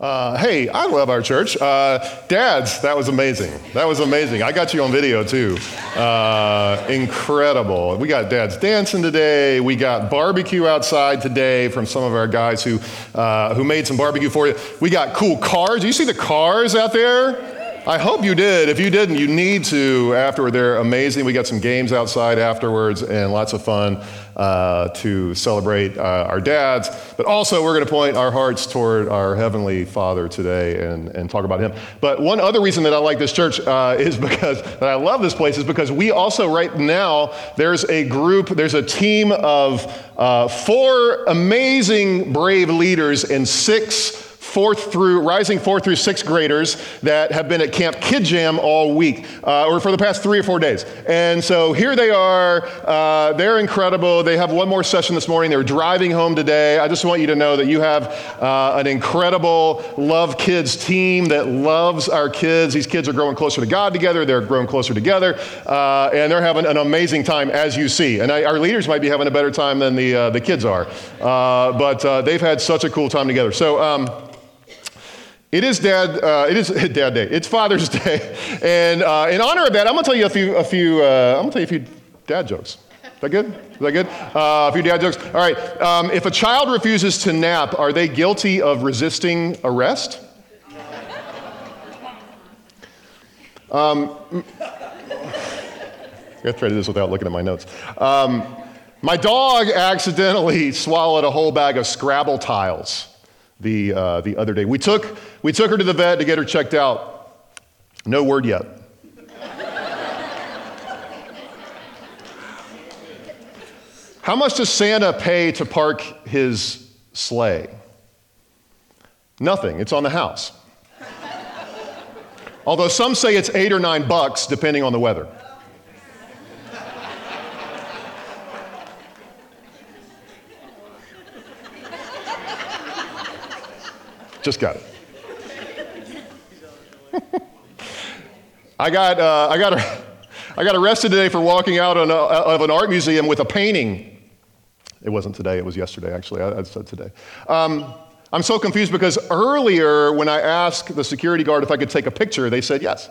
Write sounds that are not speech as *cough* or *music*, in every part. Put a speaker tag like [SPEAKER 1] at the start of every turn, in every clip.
[SPEAKER 1] Uh, hey, I love our church. Uh, dads, that was amazing. That was amazing. I got you on video too. Uh, incredible. We got dads dancing today. We got barbecue outside today from some of our guys who, uh, who made some barbecue for you. We got cool cars. Do you see the cars out there? I hope you did. If you didn't, you need to afterward. They're amazing. We got some games outside afterwards and lots of fun uh, to celebrate uh, our dads. But also, we're going to point our hearts toward our Heavenly Father today and, and talk about Him. But one other reason that I like this church uh, is *laughs* because, that I love this place, is because we also, right now, there's a group, there's a team of uh, four amazing, brave leaders and six fourth through rising fourth through sixth graders that have been at Camp Kid Jam all week, uh, or for the past three or four days. And so here they are. Uh, they're incredible. They have one more session this morning. They're driving home today. I just want you to know that you have uh, an incredible Love Kids team that loves our kids. These kids are growing closer to God together. They're growing closer together, uh, and they're having an amazing time, as you see. And I, our leaders might be having a better time than the uh, the kids are, uh, but they've had such a cool time together. So. Um, it is Dad. Uh, it is *laughs* Dad Day. It's Father's *laughs* Day, and uh, in honor of that, I'm gonna tell you a few. A few. Uh, I'm gonna tell you a few dad jokes. Is that good? Is that good? Uh, a few dad jokes. All right. Um, if a child refuses to nap, are they guilty of resisting arrest? Um, *laughs* I'm gonna try to do this without looking at my notes. Um, my dog accidentally swallowed a whole bag of Scrabble tiles the, uh, the other day. We took, we took her to the vet to get her checked out. No word yet. How much does Santa pay to park his sleigh? Nothing, it's on the house. Although some say it's eight or nine bucks, depending on the weather. Just got it. I got, uh, I, got, I got arrested today for walking out a, of an art museum with a painting. It wasn't today, it was yesterday, actually. I, I said today. Um, I'm so confused because earlier, when I asked the security guard if I could take a picture, they said yes.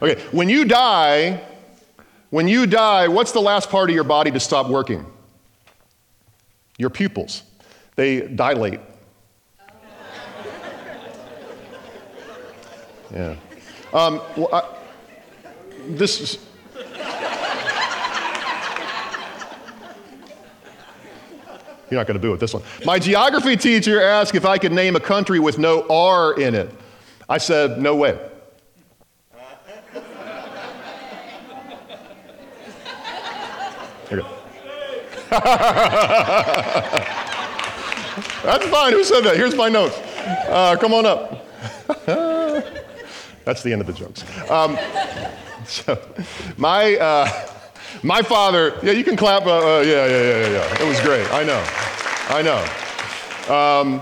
[SPEAKER 1] okay, when you die, when you die, what's the last part of your body to stop working? Your pupils. They dilate. Yeah. Um, well, I, this is. You're not going to boo with this one. My geography teacher asked if I could name a country with no R in it. I said, no way. Here you go. *laughs* That's fine. Who said that? Here's my notes. Uh, come on up. *laughs* That's the end of the jokes. Um, *laughs* so, my, uh, my father, yeah, you can clap. Uh, uh, yeah, yeah, yeah, yeah. It was great. I know. I know. Um,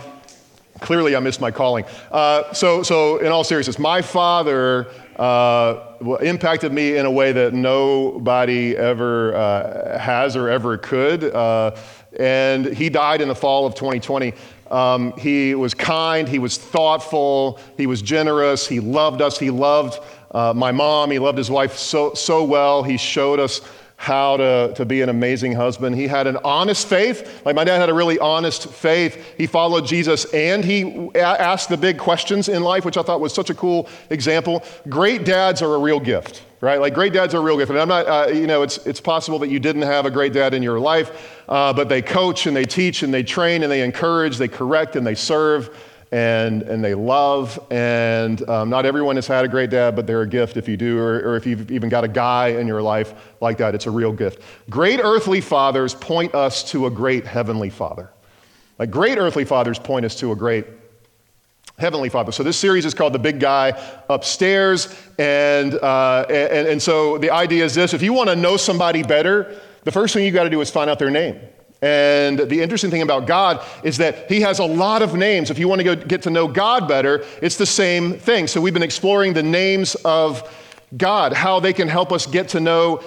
[SPEAKER 1] clearly, I missed my calling. Uh, so, so, in all seriousness, my father uh, impacted me in a way that nobody ever uh, has or ever could. Uh, and he died in the fall of 2020. Um, he was kind, he was thoughtful, he was generous, he loved us, he loved uh, my mom, he loved his wife so, so well. He showed us how to, to be an amazing husband. He had an honest faith. Like my dad had a really honest faith. He followed Jesus and he asked the big questions in life, which I thought was such a cool example. Great dads are a real gift, right? Like great dads are a real gift. And I'm not, uh, you know, it's, it's possible that you didn't have a great dad in your life, uh, but they coach and they teach and they train and they encourage, they correct and they serve and, and they love. And um, not everyone has had a great dad, but they're a gift if you do, or, or if you've even got a guy in your life like that. It's a real gift. Great earthly fathers point us to a great heavenly father. Like great earthly fathers point us to a great Heavenly Father. So this series is called The Big Guy Upstairs. And, uh, and, and so the idea is this if you want to know somebody better, the first thing you got to do is find out their name. And the interesting thing about God is that He has a lot of names. If you want to go get to know God better, it's the same thing. So we've been exploring the names of God, how they can help us get to know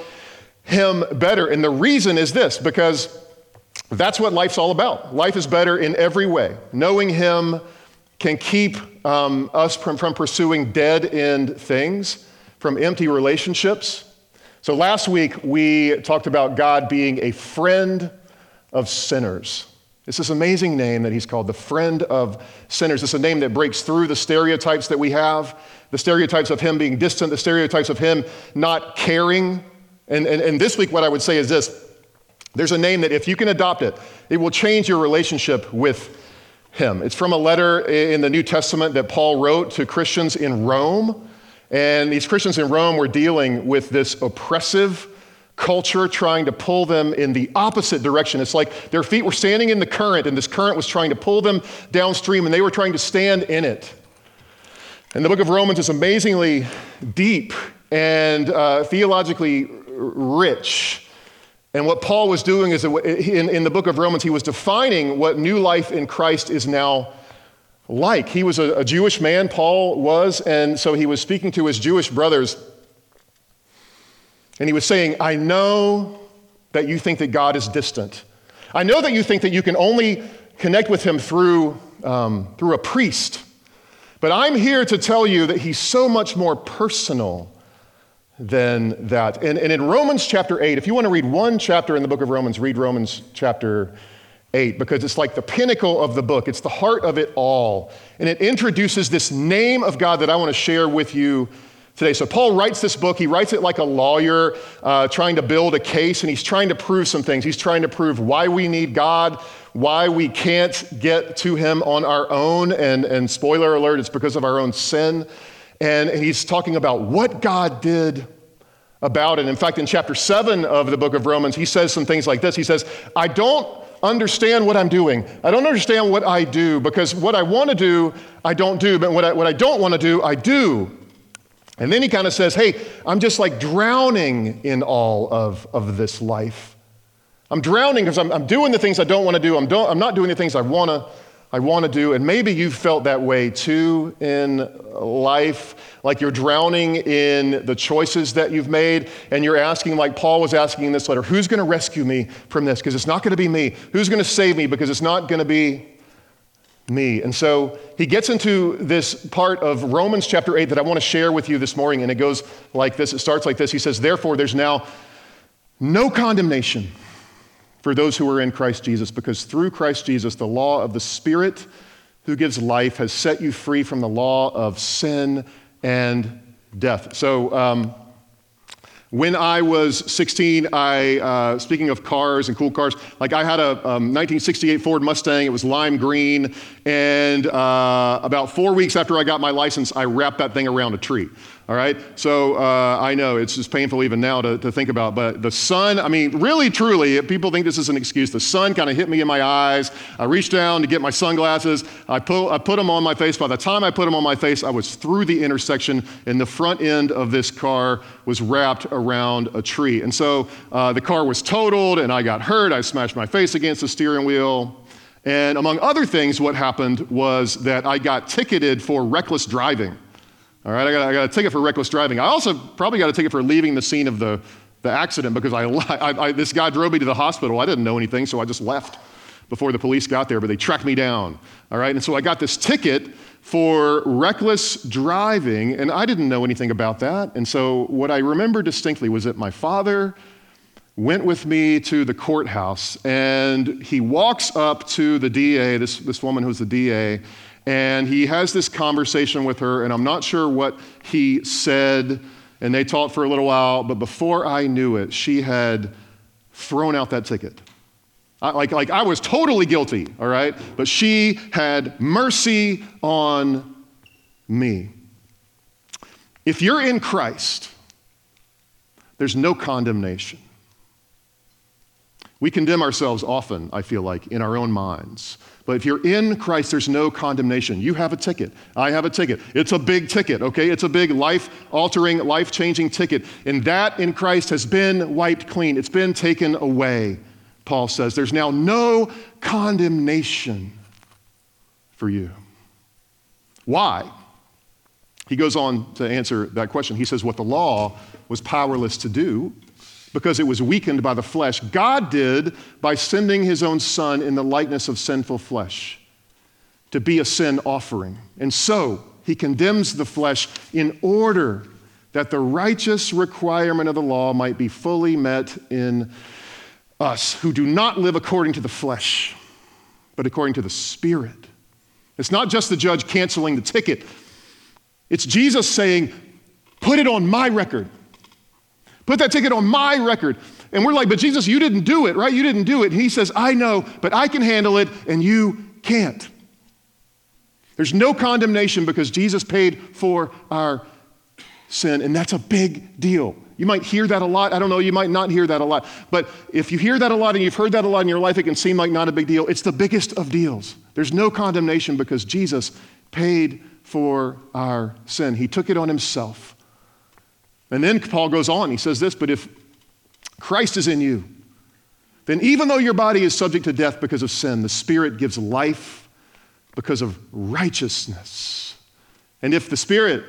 [SPEAKER 1] Him better. And the reason is this because that's what life's all about. Life is better in every way. Knowing Him can keep um, us from, from pursuing dead end things, from empty relationships. So last week we talked about God being a friend of sinners. It's this amazing name that he's called the friend of sinners. It's a name that breaks through the stereotypes that we have the stereotypes of him being distant, the stereotypes of him not caring. And, and, and this week, what I would say is this there's a name that if you can adopt it, it will change your relationship with him. It's from a letter in the New Testament that Paul wrote to Christians in Rome. And these Christians in Rome were dealing with this oppressive culture trying to pull them in the opposite direction. It's like their feet were standing in the current, and this current was trying to pull them downstream, and they were trying to stand in it. And the book of Romans is amazingly deep and uh, theologically rich. And what Paul was doing is in, in the book of Romans, he was defining what new life in Christ is now like. He was a, a Jewish man, Paul was, and so he was speaking to his Jewish brothers. And he was saying, I know that you think that God is distant. I know that you think that you can only connect with him through, um, through a priest. But I'm here to tell you that he's so much more personal than that. And, and, in Romans chapter 8, if you want to read one chapter in the book of Romans, read Romans chapter 8, because it's like the pinnacle of the book, it's the heart of it all. And it introduces this name of God that I want to share with you today. So, Paul writes this book. He writes it like a lawyer uh, trying to build a case, and he's trying to prove some things. He's trying to prove why we need God, why we can't get to him on our own. And, and spoiler alert, it's because of our own sin. And, and he's talking about what God did about it. In fact, in chapter 7 of the book of Romans, he says some things like this He says, I don't understand what I'm doing. I don't understand what I do because what I want to do, I don't do, but what I, what I don't want to do, I do. And then he kind of says, Hey, I'm just like drowning in all of, of this life. I'm drowning because I'm, I'm doing the things I don't want to do. I'm, do, I'm not doing the things I want to I want to do. And maybe you've felt that way too in life, like you're drowning in the choices that you've made, and you're asking, like Paul was asking in this letter, who's going to rescue me from this? Because it's not going to be me. Who's going to save me? Because it's not going to be me. And so he gets into this part of Romans chapter 8 that I want to share with you this morning, and it goes like this. It starts like this. He says, Therefore, there's now no condemnation for those who are in Christ Jesus, because through Christ Jesus, the law of the Spirit who gives life has set you free from the law of sin and death. So, um, when I was 16, I, uh, speaking of cars and cool cars, like I had a um, 1968 Ford Mustang. It was lime green. And uh, about four weeks after I got my license, I wrapped that thing around a tree. All right? So uh, I know it's just painful even now to, to think about, but the sun, I mean, really, truly, people think this is an excuse. The sun kind of hit me in my eyes. I reached down to get my sunglasses. I put, I put them on my face. By the time I put them on my face, I was through the intersection, and the front end of this car was wrapped around a tree. And so uh, the car was totaled, and I got hurt. I smashed my face against the steering wheel. And among other things, what happened was that I got ticketed for reckless driving. All right, I got, I got a ticket for reckless driving. I also probably got a ticket for leaving the scene of the, the accident because I, *laughs* I, I, this guy drove me to the hospital. I didn't know anything, so I just left before the police got there, but they tracked me down. All right, and so I got this ticket for reckless driving, and I didn't know anything about that. And so what I remember distinctly was that my father went with me to the courthouse, and he walks up to the DA, this, this woman who's the DA, and he has this conversation with her, and I'm not sure what he said. And they talked for a little while, but before I knew it, she had thrown out that ticket. I, like, like I was totally guilty, all right? But she had mercy on me. If you're in Christ, there's no condemnation.
[SPEAKER 2] We condemn ourselves often, I feel like, in our own minds. But if you're in Christ, there's no condemnation. You have a ticket. I have a ticket. It's a big ticket, okay? It's a big life altering, life changing ticket. And that in Christ has been wiped clean, it's been taken away, Paul says. There's now no condemnation for you. Why? He goes on to answer that question. He says, What the law was powerless to do, because it was weakened by the flesh, God did by sending his own Son in the likeness of sinful flesh to be a sin offering. And so he condemns the flesh in order that the righteous requirement of the law might be fully met in us who do not live according to the flesh, but according to the Spirit. It's not just the judge canceling the ticket, it's Jesus saying, Put it on my record. Put that ticket on my record. And we're like, but Jesus, you didn't do it, right? You didn't do it. And he says, I know, but I can handle it and you can't. There's no condemnation because Jesus paid for our sin, and that's a big deal. You might hear that a lot. I don't know, you might not hear that a lot. But if you hear that a lot and you've heard that a lot in your life, it can seem like not a big deal. It's the biggest of deals. There's no condemnation because Jesus paid for our sin, He took it on Himself. And then Paul goes on, he says this, but if Christ is in you, then even though your body is subject to death because of sin, the Spirit gives life because of righteousness. And if the Spirit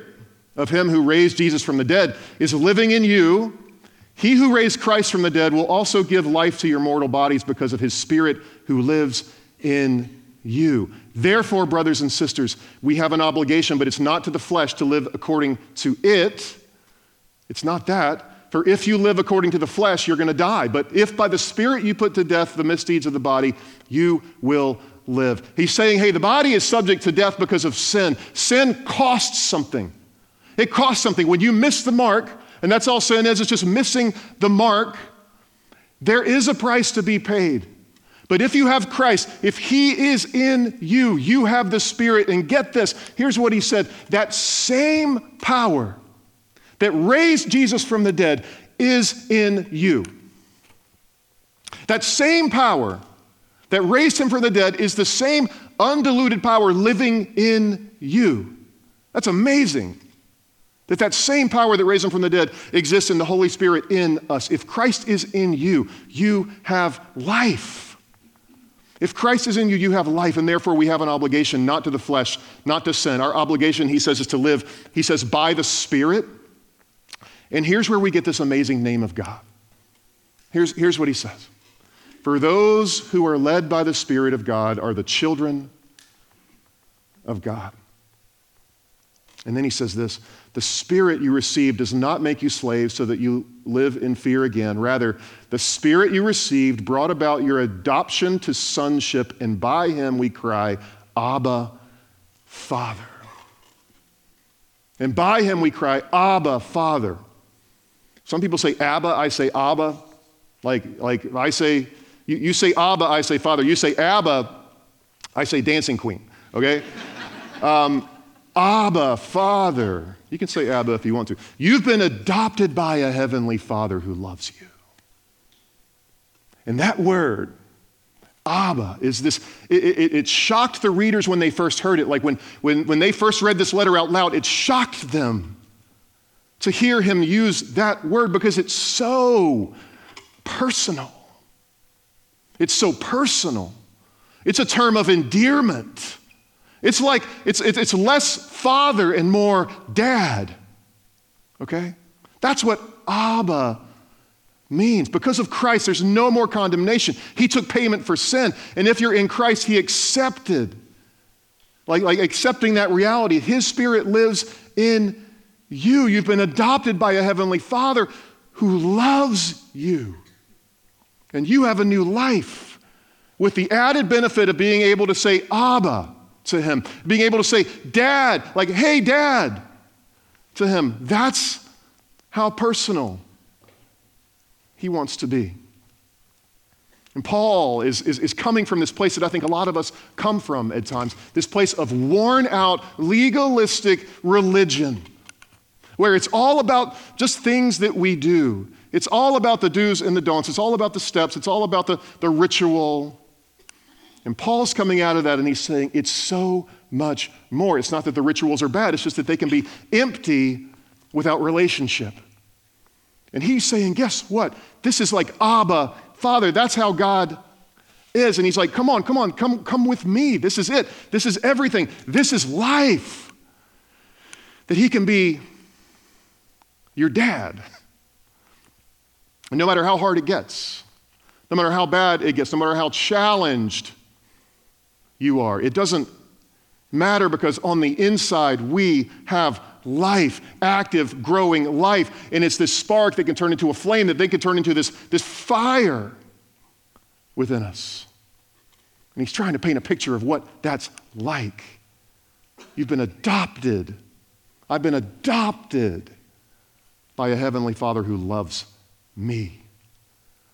[SPEAKER 2] of Him who raised Jesus from the dead is living in you, He who raised Christ from the dead will also give life to your mortal bodies because of His Spirit who lives in you. Therefore, brothers and sisters, we have an obligation, but it's not to the flesh to live according to it it's not that. For if you live according to the flesh, you're going to die. But if by the Spirit you put to death the misdeeds of the body, you will live. He's saying, hey, the body is subject to death because of sin. Sin costs something. It costs something. When you miss the mark, and that's all sin is, it's just missing the mark, there is a price to be paid. But if you have Christ, if He is in you, you have the Spirit. And get this here's what He said that same power that raised Jesus from the dead is in you. That same power that raised him from the dead is the same undiluted power living in you. That's amazing. That that same power that raised him from the dead exists in the Holy Spirit in us. If Christ is in you, you have life. If Christ is in you, you have life, and therefore we have an obligation not to the flesh, not to sin. Our obligation, he says, is to live, he says, by the Spirit and here's where we get this amazing name of God. Here's, here's what he says For those who are led by the Spirit of God are the children of God. And then he says this The Spirit you received does not make you slaves so that you live in fear again. Rather, the Spirit you received brought about your adoption to sonship, and by him we cry, Abba, Father. And by him we cry, Abba, Father. Some people say Abba, I say Abba. Like, like I say, you, you say Abba, I say Father. You say Abba, I say Dancing Queen, okay? *laughs* um, Abba, Father. You can say Abba if you want to. You've been adopted by a heavenly Father who loves you. And that word, Abba, is this, it, it, it, shocked the readers when they first heard it. Like when, when, when they first read this letter out loud, it shocked them to hear him use that word because it's so personal. It's so personal. It's a term of endearment. It's like, it's, it's less father and more dad. Okay? That's what Abba means. Because of Christ, there's no more condemnation. He took payment for sin. And if you're in Christ, He accepted, like, like accepting that reality. His Spirit lives in you. You've been adopted by a heavenly Father who loves you. And you have a new life with the added benefit of being able to say Abba to Him, being able to say Dad, like, hey, Dad, to Him. That's how personal He wants to be. And Paul is, is, is, coming from this place that I think a lot of us come from at times this place of worn out, legalistic religion where it's all about just things that we do. It's all about the do's and the don'ts. It's all about the steps. It's all about the, the ritual. And Paul's coming out of that and he's saying it's so much more. It's not that the rituals are bad, it's just that they can be empty without relationship. And he's saying, guess what? This is like Abba, Father. That's how God is. And he's like, come on, come on, come, come with me. This is it. This is everything. This is life. That he can be your dad. And no matter how hard it gets, no matter how bad it gets, no matter how challenged you are, it doesn't matter because on the inside we have life, active, growing life. And it's this spark that can turn into a flame, that they can turn into this, this fire within us. And he's trying to paint a picture of what that's like. You've been adopted. I've been adopted by a heavenly Father who loves me.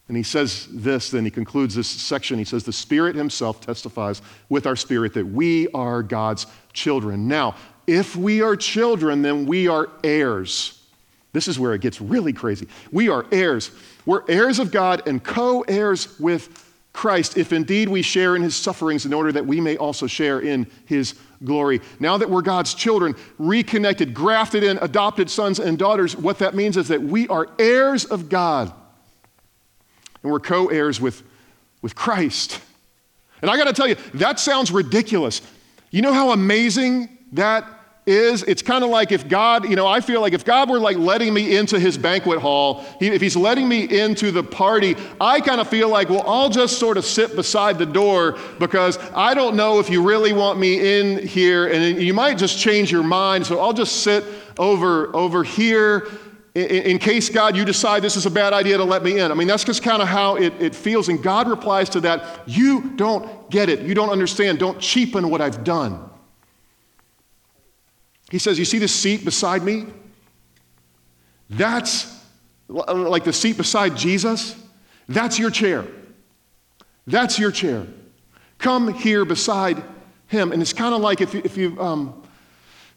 [SPEAKER 2] And he says this, then he concludes this section. He says, The Spirit Himself testifies with our spirit that we are God's children. Now, if we are children, then we are heirs. This is where it gets really crazy. We are heirs. We're heirs of God and co heirs with Christ, if indeed we share in his sufferings in order that we may also share in his glory. Now that we're God's children, reconnected, grafted in, adopted sons and daughters, what that means is that we are heirs of God and we're co heirs with, with Christ. And I got to tell you, that sounds ridiculous. You know how amazing that is it's kind of like if God, you know, I feel like if God were like letting me into his banquet hall, he, if he's letting me into the party, I kind of feel like, well, I'll just sort of sit beside the door because I don't know if you really want me in here and you might just change your mind. So I'll just sit over, over here in, in case God, you decide this is a bad idea to let me in. I mean, that's just kind of how it, it feels. And God replies to that, you don't get it. You don't understand. Don't cheapen what I've done. He says, You see this seat beside me? That's like the seat beside Jesus. That's your chair. That's your chair. Come here beside him. And it's kind of like if you, if you um,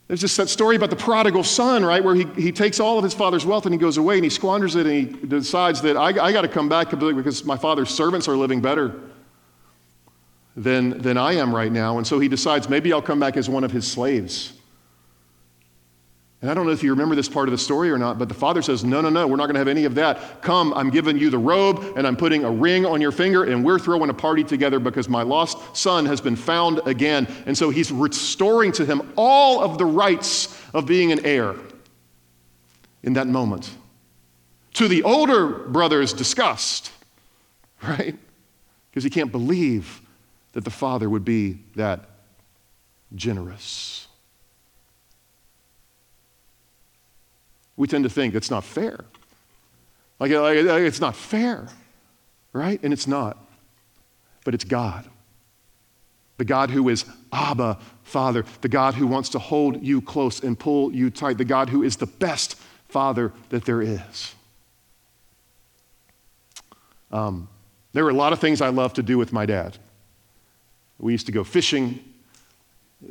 [SPEAKER 2] there's just that story about the prodigal son, right, where he, he takes all of his father's wealth and he goes away and he squanders it and he decides that I, I got to come back because my father's servants are living better than, than I am right now. And so he decides maybe I'll come back as one of his slaves. And I don't know if you remember this part of the story or not, but the father says, No, no, no, we're not going to have any of that. Come, I'm giving you the robe and I'm putting a ring on your finger and we're throwing a party together because my lost son has been found again. And so he's restoring to him all of the rights of being an heir in that moment. To the older brother's disgust, right? Because he can't believe that the father would be that generous. We tend to think it's not fair. Like, like, it's not fair, right? And it's not. But it's God. The God who is Abba, Father. The God who wants to hold you close and pull you tight. The God who is the best Father that there is. Um, there were a lot of things I loved to do with my dad. We used to go fishing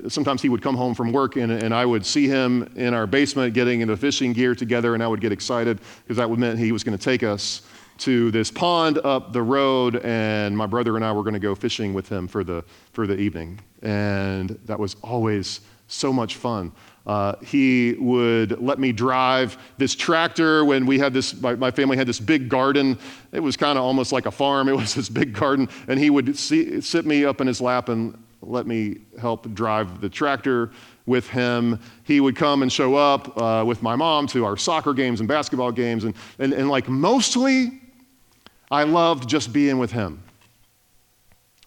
[SPEAKER 2] sometimes he would come home from work and, and I would see him in our basement getting into fishing gear together, and I would get excited because that would mean he was going to take us to this pond up the road, and my brother and I were going to go fishing with him for the, for the evening. And that was always so much fun. Uh, he would let me drive this tractor when we had this, my, my family had this big garden. It was kind of almost like a farm. It was this big garden. And he would see, sit me up in his lap and let me help drive the tractor with him. He would come and show up uh, with my mom to our soccer games and basketball games. And, and, and like mostly, I loved just being with him.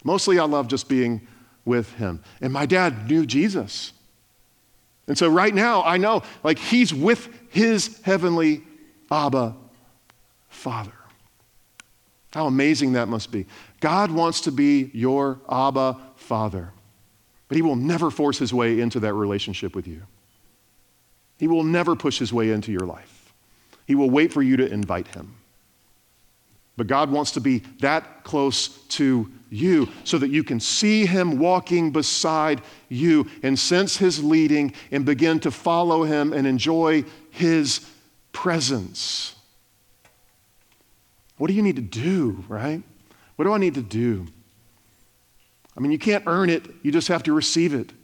[SPEAKER 2] Mostly, I loved just being with him. And my dad knew Jesus. And so right now, I know like he's with his heavenly Abba Father. How amazing that must be. God wants to be your Abba Father. But He will never force His way into that relationship with you. He will never push His way into your life. He will wait for you to invite Him. But God wants to be that close to you so that you can see Him walking beside you and sense His leading and begin to follow Him and enjoy His presence. What do you need to do, right? What do I need to do? I mean, you can't earn it, you just have to receive it.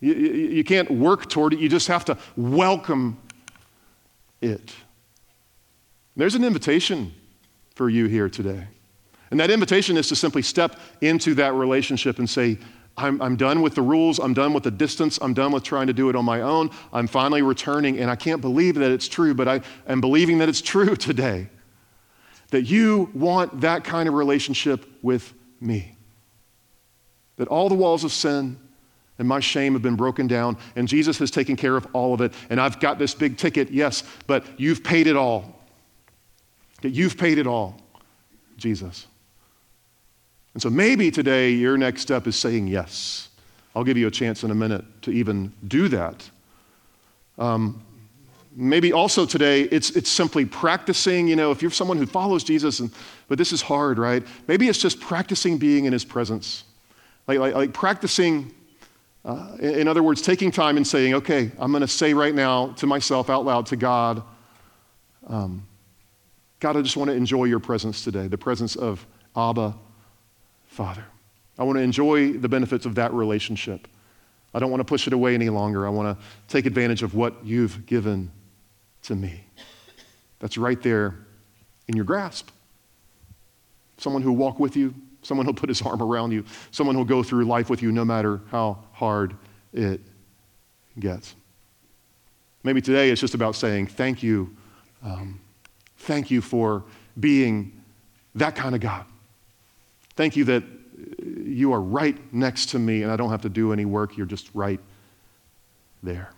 [SPEAKER 2] You, you, you can't work toward it, you just have to welcome it. There's an invitation for you here today. And that invitation is to simply step into that relationship and say, I'm, I'm, done with the rules. I'm done with the distance. I'm done with trying to do it on my own. I'm finally returning, and I can't believe that it's true, but I am believing that it's true *laughs* today. That you want that kind of relationship with me. That all the walls of sin and my shame have been broken down, and Jesus has taken care of all of it. And I've got this big ticket, yes, but you've paid it all. That you've paid it all, Jesus. And so maybe today your next step is saying yes. I'll give you a chance in a minute to even do that. Um, maybe also today it's, it's simply practicing, you know, if you're someone who follows Jesus, and, but this is hard, right? Maybe it's just practicing being in his presence. Like, like, like practicing, uh, in, other words, taking time and saying, okay, I'm going to say right now to myself out loud, to God, um, God, I just want to enjoy your presence today, the presence of Abba, Father. I want to enjoy the benefits of that relationship. I don't want to push it away any longer. I want to take advantage of what you've given to me. That's right there in your grasp. Someone who'll walk with you, someone who'll put his arm around you, someone who'll go through life with you no matter how hard it gets. Maybe today it's just about saying, Thank you. Um, thank you for being that kind of God. Thank you that you are right next to me and I don't have to do any work. You're just right there.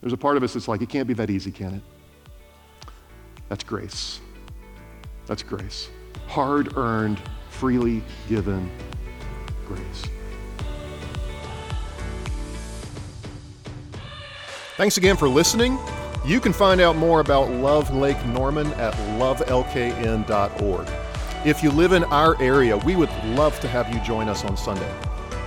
[SPEAKER 2] There's a part of us that's like, it can't be that easy, can it? That's grace. That's grace. Hard earned, freely given grace. Thanks again for listening. You can find out more about Love Lake Norman at lovelkn.org. If you live in our area, we would love to have you join us on Sunday.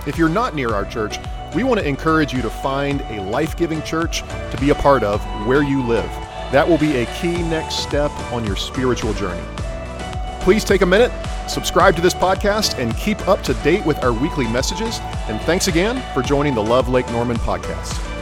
[SPEAKER 2] If you're not near our church, we want to encourage you to find a life giving church to be a part of where you live. That will be a key next step on your spiritual journey. Please take a minute, subscribe to this podcast, and keep up to date with our weekly messages. And thanks again for joining the Love Lake Norman podcast.